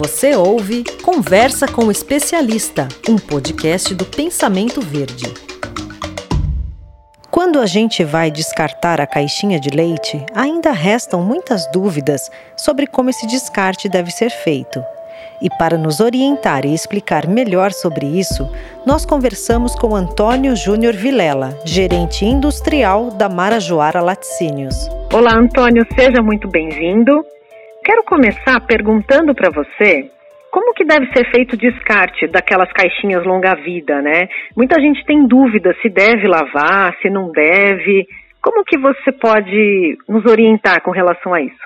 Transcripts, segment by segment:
Você ouve Conversa com o Especialista, um podcast do Pensamento Verde. Quando a gente vai descartar a caixinha de leite, ainda restam muitas dúvidas sobre como esse descarte deve ser feito. E para nos orientar e explicar melhor sobre isso, nós conversamos com Antônio Júnior Vilela, gerente industrial da Marajoara Laticínios. Olá, Antônio, seja muito bem-vindo. Quero começar perguntando para você como que deve ser feito o descarte daquelas caixinhas longa-vida, né? Muita gente tem dúvida se deve lavar, se não deve. Como que você pode nos orientar com relação a isso?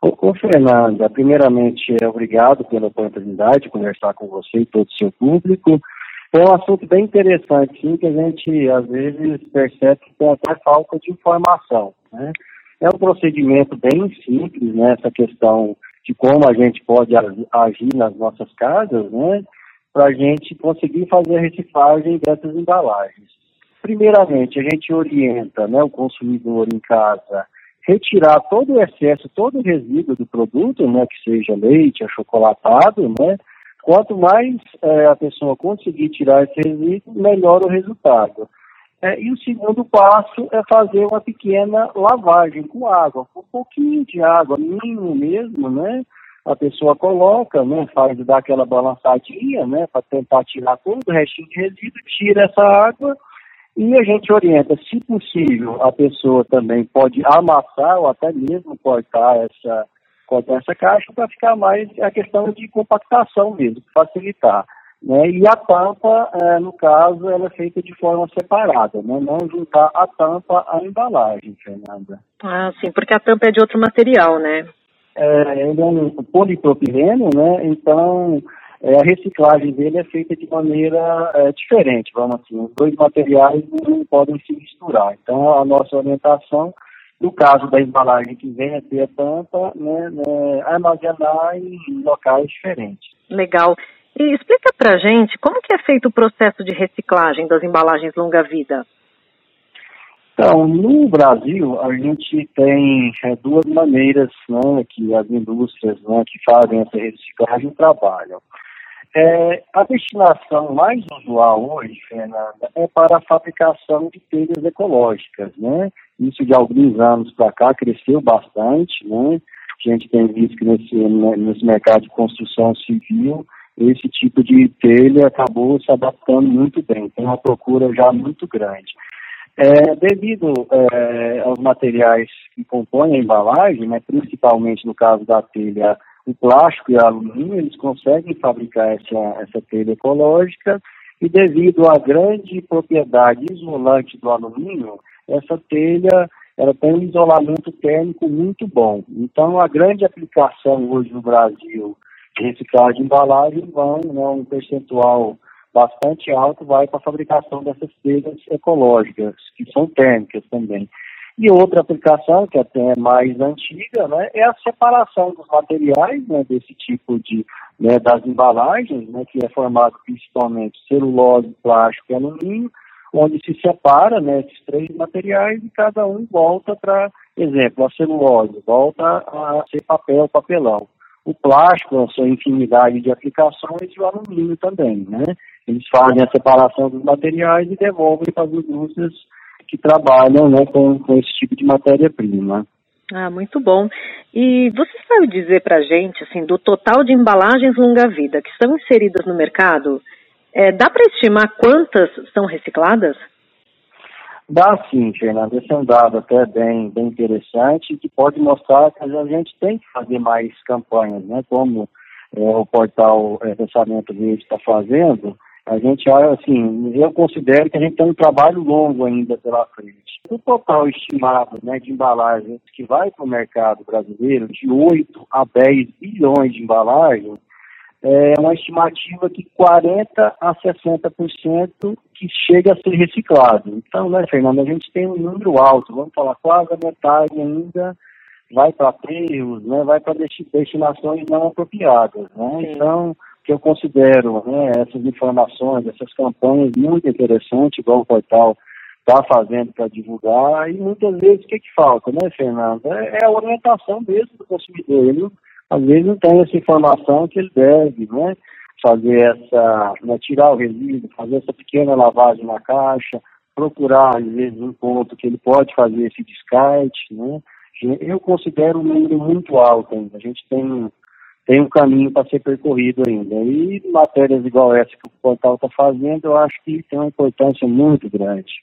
Ô, Fernanda, primeiramente, obrigado pela oportunidade de conversar com você e todo o seu público. É um assunto bem interessante, sim, que a gente às vezes percebe que tem até falta de informação, né? É um procedimento bem simples, né, essa questão de como a gente pode agir nas nossas casas, né, para a gente conseguir fazer a reciclagem dessas embalagens. Primeiramente, a gente orienta né, o consumidor em casa retirar todo o excesso, todo o resíduo do produto, né, que seja leite, achocolatado, né, quanto mais é, a pessoa conseguir tirar esse resíduo, melhor o resultado. É, e o segundo passo é fazer uma pequena lavagem com água, um pouquinho de água, mínimo mesmo, né? A pessoa coloca, né? Faz dar aquela balançadinha, né? Para tentar tirar todo o restinho de resíduo, tira essa água e a gente orienta, se possível, a pessoa também pode amassar ou até mesmo cortar essa, cortar essa caixa para ficar mais a questão de compactação mesmo, facilitar. Né? E a tampa, é, no caso, ela é feita de forma separada, né? não juntar a tampa à embalagem, Fernanda. Ah, sim, porque a tampa é de outro material, né? É, ele é um polipropileno, né? Então é, a reciclagem dele é feita de maneira é, diferente, vamos assim. Os dois materiais não podem se misturar. Então a nossa orientação, no caso da embalagem que vem a ter a tampa, né, né armazenar em locais diferentes. Legal. E explica pra gente como que é feito o processo de reciclagem das embalagens longa-vida. Então, no Brasil, a gente tem é, duas maneiras né, que as indústrias né, que fazem essa reciclagem trabalham. É, a destinação mais usual hoje, Fernanda, é para a fabricação de telhas ecológicas, né? Isso de alguns anos para cá cresceu bastante, né? A gente tem visto que nesse, né, nesse mercado de construção civil esse tipo de telha acabou se adaptando muito bem, tem uma procura já muito grande. É, devido é, aos materiais que compõem a embalagem, né, principalmente no caso da telha, o plástico e o alumínio, eles conseguem fabricar essa, essa telha ecológica e devido à grande propriedade isolante do alumínio, essa telha ela tem um isolamento térmico muito bom. Então, a grande aplicação hoje no Brasil reciclagem de embalagem vão, né, um percentual bastante alto vai para a fabricação dessas telhas ecológicas, que são térmicas também. E outra aplicação, que até é mais antiga, né, é a separação dos materiais né, desse tipo de, né, das embalagens, né, que é formado principalmente celulose, plástico e alumínio, onde se separa né, esses três materiais e cada um volta para, exemplo, a celulose volta a ser papel, papelão o plástico, a sua infinidade de aplicações, e o alumínio também, né? Eles fazem a separação dos materiais e devolvem para as indústrias que trabalham né, com, com esse tipo de matéria-prima. Ah, muito bom. E você sabe dizer para a gente, assim, do total de embalagens longa-vida que estão inseridas no mercado, é, dá para estimar quantas são recicladas? Dá sim, Fernando. Esse é um dado até bem, bem interessante que pode mostrar que a gente tem que fazer mais campanhas, né? Como é, o portal é, Pensamento Verde está fazendo. A gente assim, eu considero que a gente tem um trabalho longo ainda pela frente. O total estimado né, de embalagens que vai para o mercado brasileiro, de 8 a 10 bilhões de embalagens, é uma estimativa que 40 a 60% que chega a ser reciclado. Então, né, Fernando, a gente tem um número alto, vamos falar, quase a metade ainda vai para aterros, né, vai para destinações não apropriadas. Né? Então, que eu considero né, essas informações, essas campanhas muito interessantes, igual o portal está fazendo para divulgar, e muitas vezes o que, que falta, né, Fernando? É, é a orientação mesmo do consumidor. Ele às vezes não tem essa informação que ele deve, né? Fazer essa, né, tirar o resíduo, fazer essa pequena lavagem na caixa, procurar, às vezes, um ponto que ele pode fazer esse descarte, né? Eu considero um número muito alto ainda. A gente tem, tem um caminho para ser percorrido ainda. E matérias igual essa que o portal está fazendo, eu acho que tem uma importância muito grande.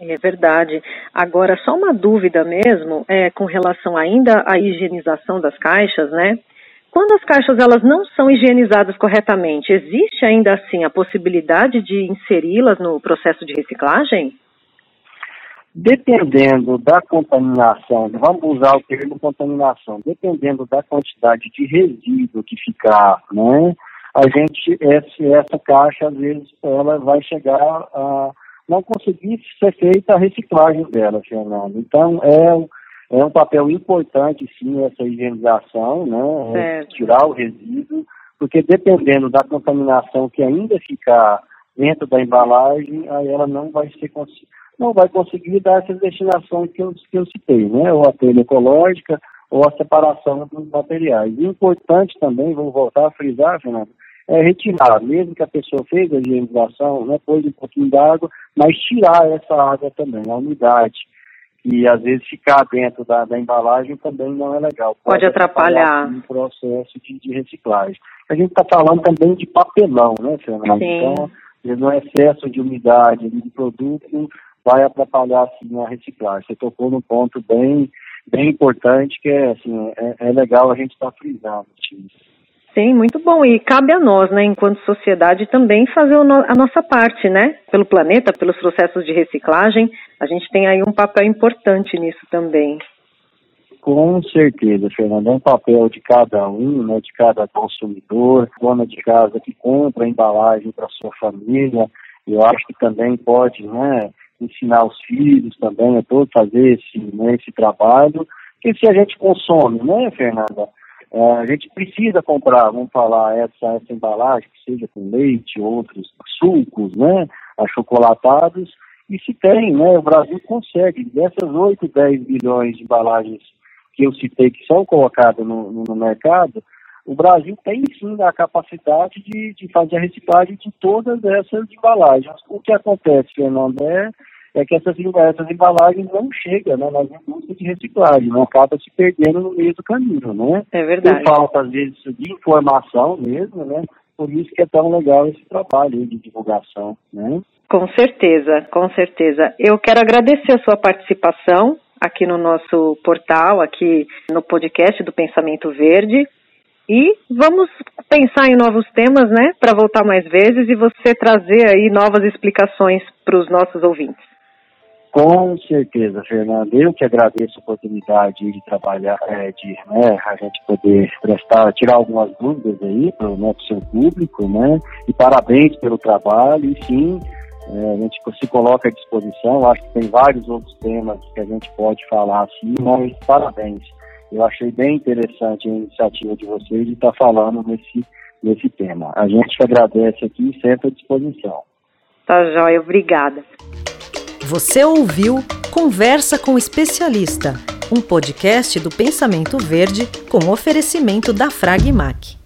É verdade. Agora, só uma dúvida mesmo, é, com relação ainda à higienização das caixas, né? Quando as caixas elas não são higienizadas corretamente, existe ainda assim a possibilidade de inseri-las no processo de reciclagem? Dependendo da contaminação, vamos usar o termo contaminação, dependendo da quantidade de resíduo que ficar, né, a gente, essa, essa caixa, às vezes, ela vai chegar a não conseguir ser feita a reciclagem dela, Fernando. Então, é, é um papel importante, sim, essa higienização, né? É tirar o resíduo, porque dependendo da contaminação que ainda ficar dentro da embalagem, aí ela não vai ser não vai conseguir dar essas destinações que eu, que eu citei, né? Ou a telha ecológica, ou a separação dos materiais. E importante também, vou voltar a frisar, Fernando, é retirar, mesmo que a pessoa fez a higienização, né, pôs um pouquinho d'água, mas tirar essa água também, a umidade. E às vezes ficar dentro da, da embalagem também não é legal. Pode, Pode atrapalhar o processo de, de, reciclagem. A gente está falando também de papelão, né, Fernanda? Então, no excesso de umidade de produto vai atrapalhar assim, a reciclagem. Você tocou num ponto bem, bem importante que é, assim, é, é legal a gente estar tá frisando. Assim. Sim, muito bom. E cabe a nós, né, enquanto sociedade, também fazer a nossa parte, né? Pelo planeta, pelos processos de reciclagem. A gente tem aí um papel importante nisso também. Com certeza, Fernando. É um papel de cada um, né, de cada consumidor, dona de casa que compra a embalagem para sua família. Eu acho que também pode né, ensinar os filhos também a todos fazer esse, né, esse trabalho. Porque se a gente consome, né, Fernanda? É, a gente precisa comprar, vamos falar, essa, essa embalagem, que seja com leite, outros sucos, né, achocolatados, e se tem, né, o Brasil consegue, dessas 8, 10 bilhões de embalagens que eu citei que são colocadas no, no, mercado, o Brasil tem sim a capacidade de, de fazer a reciclagem de todas essas embalagens. O que acontece, Fernando, é é que essas, essas embalagens não chegam né, nas indústrias de reciclagem, não acaba se perdendo no meio do caminho, né? É verdade. Por falta, às vezes, de informação mesmo, né? Por isso que é tão legal esse trabalho de divulgação, né? Com certeza, com certeza. Eu quero agradecer a sua participação aqui no nosso portal, aqui no podcast do Pensamento Verde. E vamos pensar em novos temas, né, para voltar mais vezes e você trazer aí novas explicações para os nossos ouvintes. Com certeza, Fernando. Eu que agradeço a oportunidade de trabalhar, é, de né, a gente poder prestar, tirar algumas dúvidas aí para o né, seu público, né? E parabéns pelo trabalho. E sim, é, a gente se coloca à disposição. Acho que tem vários outros temas que a gente pode falar assim, mas parabéns. Eu achei bem interessante a iniciativa de vocês de estar falando nesse, nesse tema. A gente agradece aqui sempre à disposição. Tá, Jóia. Obrigada. Você ouviu Conversa com o Especialista, um podcast do Pensamento Verde com oferecimento da Fragmac.